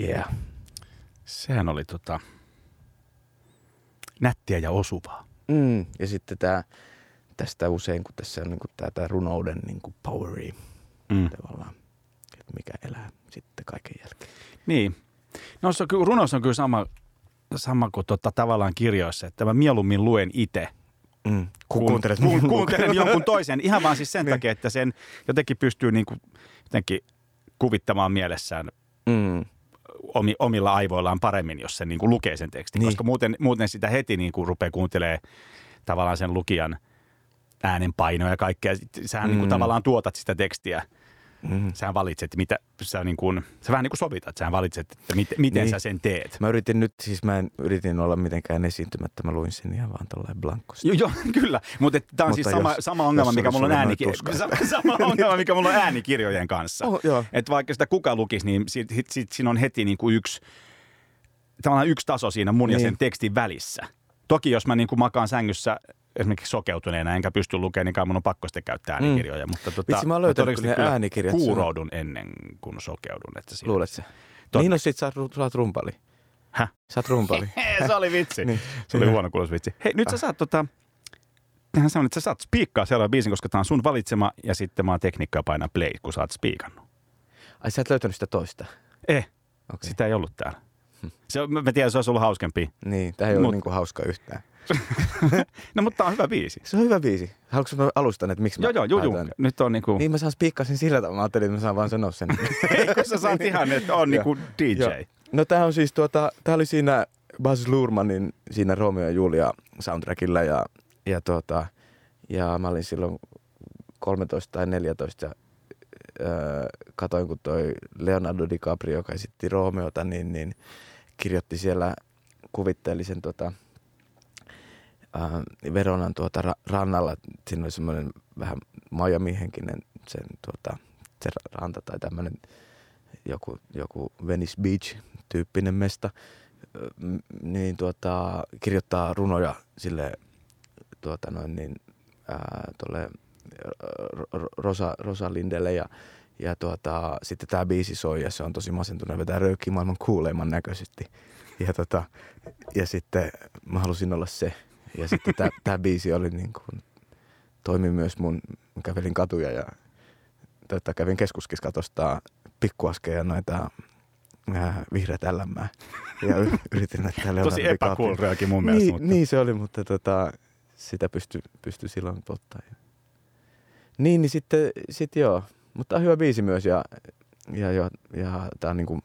Yeah. Sehän oli tota, nättiä ja osuvaa. Mm, ja sitten tää, tästä usein, kun tässä on niin tämä, tämä runouden niin poweri Mm. tavallaan. Et mikä elää sitten kaiken jälkeen. Niin. No se on, kyllä- runous on kyllä sama, sama kuin tota, tavallaan kirjoissa, että mä mieluummin luen itse. Mm. Kun kun- kuuntelet kun, mun kuuntelen jonkun toisen. Ihan vaan siis sen Niin. takia, että sen jotenkin pystyy niin kuin, jotenkin kuvittamaan mielessään Mm. omi, omilla aivoillaan paremmin, jos se niin kuin lukee sen tekstin. Niin. Koska muuten, muuten sitä heti niin kuin rupeaa kuuntelemaan tavallaan sen lukijan äänenpainoa ja kaikkea. Sähän niin kuin Mm. tavallaan tuotat sitä tekstiä. Mm. Sähän valitset, mitä sä, niin kuin, sä vähän niin kuin sovitat. Sähän valitset, että miten, miten Niin. sä sen teet. Mä yritin nyt, siis mä en yritin olla mitenkään esiintymättä, mä luin sen ihan vaan tuollain blankosti. Joo, joo, [laughs] kyllä. Mutta tämä on siis sama, jos- sama ongelma, jos mikä mulla on tuska. [laughs] sama, sama [laughs] ongelma, mikä mulla on äänikirjojen kanssa. Oh, joo. Että vaikka sitä kuka lukisi, niin sit, sit, sit siinä on heti niin kuin yksi, tavallaan yksi taso siinä mun ja Niin. sen tekstin välissä. Toki jos mä niin kuin makaan sängyssä esimerkiksi sokeutuneena, enkä pysty lukemaan, niin kai mun on pakko sitten käyttää äänikirjoja. Mutta tota, Mm. Vitsi, mä oon löytänyt ne äänikirjat, se on- Kuuroudun ennen kuin sokeudun. Että siinä- Luulet se? Totta. Niin no sit sä, sä oot rumpali. Häh? Sä oot rumpali. [laughs] se oli vitsi. Niin. Se oli Joo. huono kuulos vitsi. Hei, nyt sä saat tota, tehdään semmoinen, että sä saat spiikkaa seuraavan biisin, koska tää on sun valitsema ja sitten mä oon tekniikkaa painaa play, kun sä oot spiikannut. Ai sä et löytänyt sitä toista. Eh, Okei. sitä ei ollut täällä. Se, on- mä tiedän, se olisi ollut hauskempi. Niin, tää ei ole Mut- niinku hauska yhtään. [laughs] No, mutta tää on hyvä biisi. Se on hyvä biisi. Haluatko mä alustan, että miksi mä Joo, joo, joo, joo. laitan- Nyt on niinku, Niin mä saan spiikkasin sillä tavalla. Mä ajattelin, että mä saan vaan sanoa sen. [laughs] Ei, kun sä saat ihan, että on niinku DJ. Joo. No tää on siis tuota, tää oli siinä Baz Luhrmannin siinä Romeo ja Julia soundtrackilla ja, ja tuota, ja mä olin silloin 13 tai 14 ja öö, katoin, kun toi Leonardo DiCaprio, joka esitti Romeota, niin, niin kirjoitti siellä kuvitteellisen tota, äh, Veronan tuota ra- rannalla. Siinä oli semmoinen vähän Miami-henkinen sen, tuota, se ranta tai tämmöinen joku, joku Venice Beach-tyyppinen mesta, niin tuota, kirjoittaa runoja sille tuota noin niin, ää, tolle Ro- Ro- Rosa, Rosalindelle ja, ja tuota, sitten tämä biisi soi ja se on tosi masentunut ja vetää röykki maailman kuuleimman näköisesti. Ja, tota, ja sitten mä halusin olla se. Ja sitten tämä biisi oli niin kuin, toimi myös mun, kävelin katuja ja tota, kävin keskuskiskatosta pikkuaskeja ja noita ää, vihreät älämää. Ja [laughs] yritin näyttää Leonardo Tosi epäkulreakin mun mielestä. Niin, mutta... niin se oli, mutta tota, sitä pystyi pysty silloin polttaa. Niin, niin sitten sit joo. Mutta on hyvä biisi myös ja, ja, ja, ja tää on niinku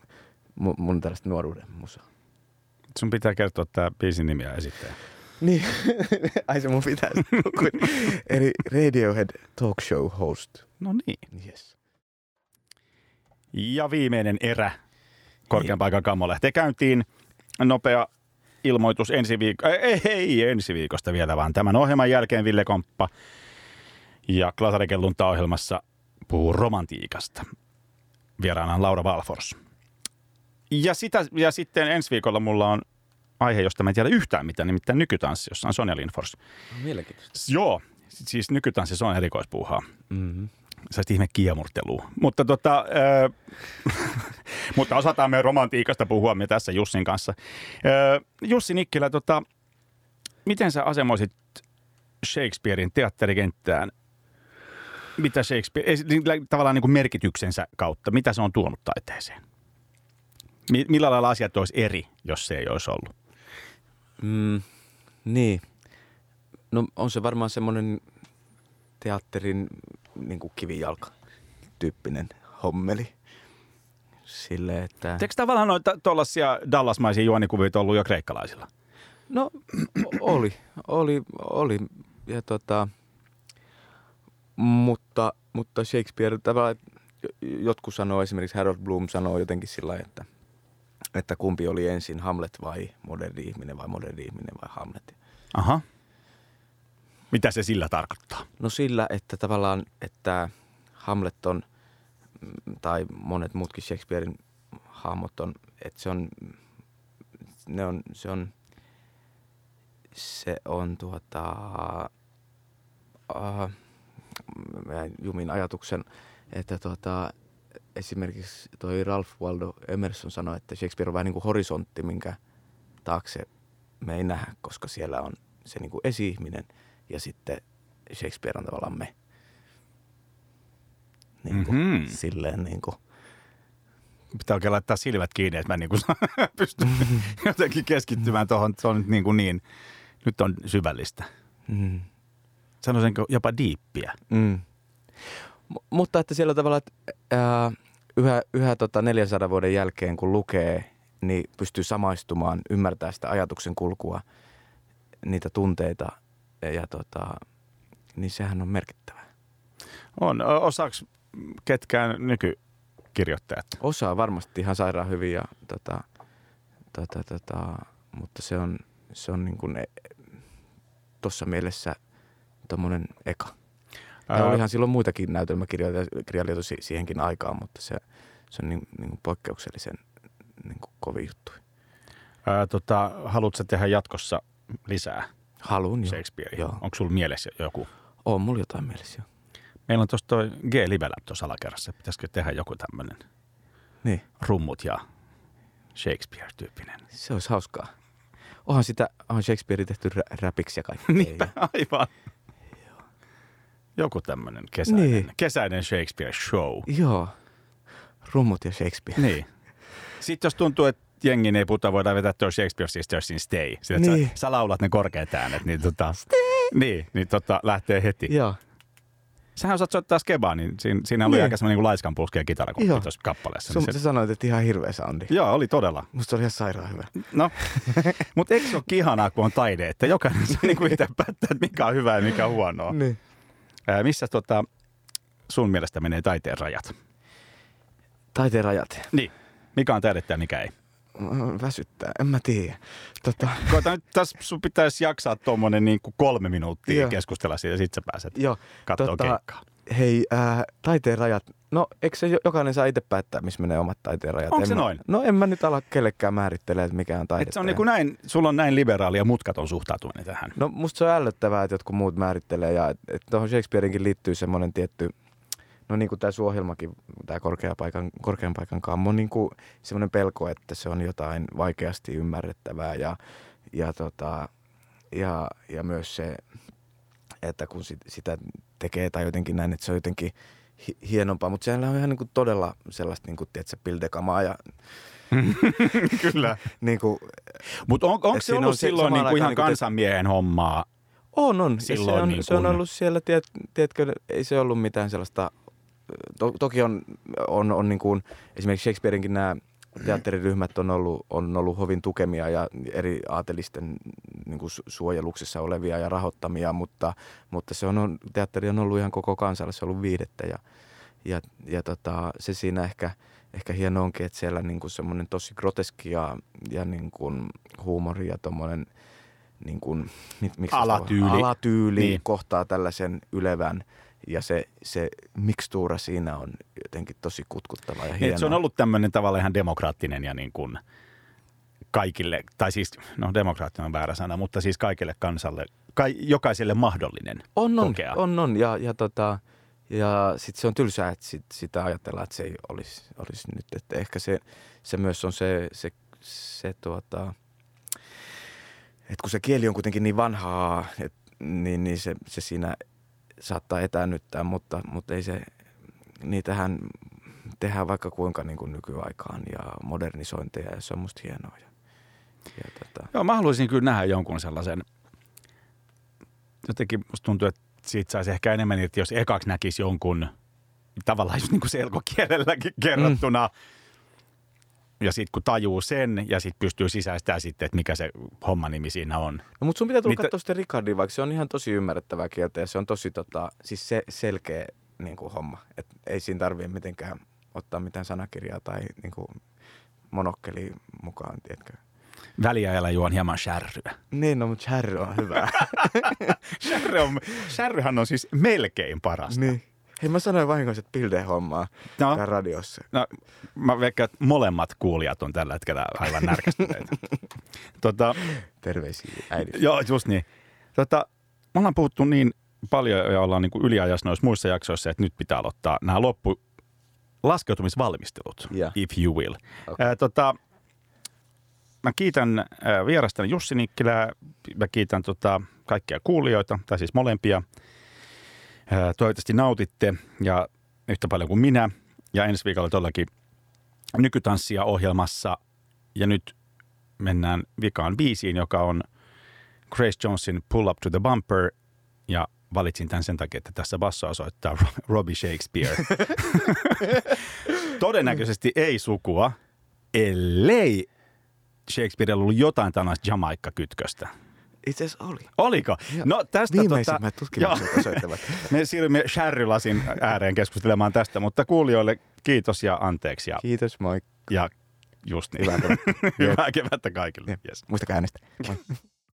mun, mun tällaista nuoruuden musa. Sun pitää kertoa tämä biisin nimi ja esittäjä. Niin, [laughs] ai se mun pitäisi. [laughs] Eli Radiohead talk show host. No niin. Yes. Ja viimeinen erä korkean paikan kammo lähtee käyntiin. Nopea ilmoitus ensi viikosta, ei, ei ensi viikosta vielä, vaan tämän ohjelman jälkeen Ville Komppa ja Klasarikellunta ohjelmassa puhuu romantiikasta. Vieraana on Laura Valfors. Ja, sitä, ja sitten ensi viikolla mulla on aihe, josta mä en tiedä yhtään mitään, nimittäin nykytanssi, jossa on Sonja Lindfors. Mielenkiintoista. Joo, siis nykytanssi se on erikoispuuhaa. Mm-hmm. Se ihme kiemurtelua. Mutta, tota, ö, [laughs] mutta osataan me romantiikasta puhua me tässä Jussin kanssa. Ö, Jussi Nikkilä, tota, miten sä asemoisit Shakespearein teatterikenttään? Mitä Shakespeare, niin, tavallaan niin kuin merkityksensä kautta, mitä se on tuonut taiteeseen? Mi- Millä lailla asiat olisi eri, jos se ei olisi ollut? Mm, niin. No on se varmaan semmoinen teatterin niin kuin kivijalka tyyppinen hommeli. Sille, että... Eikö tavallaan noita tuollaisia dallasmaisia juonikuvia ollut jo kreikkalaisilla? No oli, oli, oli. Ja tota, mutta, mutta Shakespeare tavallaan, jotkut sanoo, esimerkiksi Harold Bloom sanoo jotenkin sillä että, että kumpi oli ensin Hamlet vai moderni ihminen vai moderni ihminen vai Hamlet. Aha. Mitä se sillä tarkoittaa? No sillä, että tavallaan, että Hamlet on, mm, tai monet muutkin Shakespearein hahmot on, että se on, ne on, se on, se on tuota, uh, mä jumin ajatuksen, että tuota, esimerkiksi toi Ralph Waldo Emerson sanoi, että Shakespeare on vähän niin kuin horisontti, minkä taakse me ei nähdä, koska siellä on se niin kuin esi-ihminen ja sitten Shakespeare on tavallaan me. Niin kuin, Mhm. Silleen niin kuin, pitää oikein laittaa silmät kiinni, että mä niin kuin [laughs] pystyn jotenkin keskittymään tuohon. Se on nyt niin, kuin niin, nyt on syvällistä. Mm. Sanoisinko jopa diippiä. Mm. M- mutta että siellä tavalla, että ää, yhä, yhä tota 400 vuoden jälkeen kun lukee, niin pystyy samaistumaan, ymmärtää sitä ajatuksen kulkua, niitä tunteita ja tota, niin sehän on merkittävää. On. Osaako ketkään nykykirjoittajat? Osaa varmasti ihan sairaan hyvin, ja, tota, tota, tota, mutta se on, se on niin kuin tuossa mielessä tuommoinen eka. Ja olihan silloin muitakin näytelmäkirjailijoita si- siihenkin aikaan, mutta se, se on niin, niin kuin poikkeuksellisen niin kuin kovin juttu. ää, tota, haluatko sä tehdä jatkossa lisää Haluun jo. Shakespearea? Joo. Onko sulla mielessä joku? On mulla jotain mielessä jo. Meillä on tuossa toi G-Livelab tuossa alakerrassa. Pitäisikö tehdä joku tämmöinen Niin, rummut ja Shakespeare-tyyppinen? se olisi hauskaa. Onhan sitä, onhan Shakespeare tehty rä- räpiksi ja kaikkea. [laughs] Niinpä, aivan. Joku tämmöinen kesäinen, Niin. kesäinen Shakespeare show. Joo. Rummut ja Shakespeare. Niin. Sitten jos tuntuu, että jengi ei puhuta, voidaan vetää tuo Shakespeare Sistersin Stay. Sitten, Niin. sä, sä, laulat ne korkeat äänet, niin, tota, niin, niin tota, lähtee heti. Joo. Sähän osaat soittaa skebaa, niin siinä, siinä oli Niin. aika semmoinen niin laiskan pulskea kitarakomppi Joo. tuossa kappaleessa. Sun, Niin sä se, sanoit, että ihan hirveä soundi. joo, oli todella. Musta se oli ihan sairaan hyvä. No, mutta eikö se ole ihanaa, kun on taide, että jokainen saa niin itse päättää, että mikä on hyvää ja mikä on huonoa. Niin. Ää, missä tota, sun mielestä menee taiteen rajat? Taiteen rajat. Niin. Mikä on taidetta ja mikä ei? Mä- Väsyttää, en mä tiedä. Tota, [laughs] Koita nyt, tässä sun pitäisi jaksaa tuommoinen niin kuin kolme minuuttia Joo. keskustella siitä ja sit sä pääset joo, katsoa tota, keikkaa. Hei, ää, taiteen rajat. No, eikö se jo- jokainen saa itse päättää, missä menee omat taiteen rajat? Onko En se mä, noin? No en mä nyt ala kellekään määrittelee, että mikä on taidetta. Et se on niin kuin näin, sulla on näin liberaali ja mutkaton suhtautuminen tähän. No musta se on ällöttävää, että jotkut muut määrittelee ja että et tuohon Shakespeareinkin liittyy semmoinen tietty, no niin kuin tämä ohjelmakin, tämä korkean paikan, korkean paikan kammo, niin kuin semmoinen pelko, että se on jotain vaikeasti ymmärrettävää ja, ja, tota, ja, ja myös se, että kun sit, sitä tekee tai jotenkin näin, että se on jotenkin hi- hienompaa, mutta sehän on ihan niin kuin todella sellaista, niin kuin, tiedätkö, pildekamaa ja [laughs] Kyllä. niin kuin, Mutta on, onko se ollut on silloin niin kuin ihan niin kuin te- kansanmiehen hommaa? On, on. Silloin se on, niin se on ollut siellä, tiet, tiedätkö, ei se ollut mitään sellaista, to, toki on, on, on niin kuin, esimerkiksi Shakespeareinkin nämä teatteriryhmät on ollut, on ollut hovin tukemia ja eri aatelisten niin kuin su- suojeluksessa olevia ja rahoittamia, mutta, mutta se on, teatteri on ollut ihan koko kansalle, se on ollut viidettä ja, ja, ja tota, se siinä ehkä, ehkä hieno onkin, että siellä niin kuin semmoinen tosi groteski ja, ja niin kuin huumori ja tommonen niin kuin, mit, miksi Alatyyli. alatyyli niin. kohtaa tällaisen ylevän ja se, se mikstuura siinä on jotenkin tosi kutkuttava ja Niin, hieno. että se on ollut tämmöinen tavallaan ihan demokraattinen ja niin kuin kaikille, tai siis, no demokraattinen on väärä sana, mutta siis kaikille kansalle, kai, jokaiselle mahdollinen on, on, kokea. on, on. Ja, ja, tota, ja sitten se on tylsää, että sit, sitä ajatellaan, että se ei olisi, olisi nyt. Että ehkä se, se myös on se, se, se tuota, että kun se kieli on kuitenkin niin vanhaa, et, niin, niin se, se siinä saattaa etäännyttää, mutta, mutta ei se, niitähän tehdään vaikka kuinka niin kuin nykyaikaan ja modernisointeja ja se on musta hienoa. Ja, ja tota, Joo, mä haluaisin kyllä nähdä jonkun sellaisen, jotenkin musta tuntuu, että siitä saisi ehkä enemmän irti, jos ekaksi näkisi jonkun tavallaan just niin kuin selkokielelläkin kerrottuna. Mm. Ja sitten kun tajuu sen ja sitten pystyy sisäistämään sitten, että mikä se homman nimi siinä on. No mutta sun pitää tulla Niitä- katsoa sitten Ricardia, vaikka se on ihan tosi ymmärrettävää kieltä ja se on tosi tota, siis se, selkeä niin kuin homma. Et ei siinä tarvitse mitenkään ottaa mitään sanakirjaa tai niin kuin monokkeli mukaan, tiedätkö? Väliajalla juon hieman särryä. Niin, no mutta Charry on hyvä. [laughs] Särry on, särryhän on siis melkein parasta. niin. Hei mä sanoin vahingossa, että Pilde hommaa No. radiossa. No, mä veikkaan, että molemmat kuulijat on tällä hetkellä aivan närkästyneitä. [laughs] tota, Terveisiä äidit. joo, just niin. Tota, me ollaan puhuttu niin paljon ja ollaan niin kuin yliajassa noissa muissa jaksoissa, että nyt pitää aloittaa nämä loppu laskeutumisvalmistelut, Ja. if you will. Okei. Ää, tota, mä kiitän vierastani Jussi Nikkilää, mä kiitän tota, kaikkia kuulijoita, tai siis molempia. Toivottavasti nautitte ja yhtä paljon kuin minä. Ja ensi viikolla todellakin nykytanssia ohjelmassa ja nyt mennään vikaan biisiin, joka on Grace Jonesin Pull Up to the Bumper ja valitsin tämän sen takia, että tässä basso osoittaa Robbie Shakespeare. [laughs] Todennäköisesti ei sukua, ellei Shakespearella ollut jotain tällaista Jamaikka-kytköstä. Itse asiassa oli. Oliko? No tästä Viimeisimmät tota, tutkimukset joo. osoittavat. [laughs] Me siirrymme Sherry-lasin ääreen keskustelemaan tästä, mutta kuulijoille kiitos ja anteeksi. Ja, Kiitos, moi. ja just niin. Hyvää kevättä. [laughs] Hyvää kevättä kaikille. Yes. Muistakaa äänestää. Moi.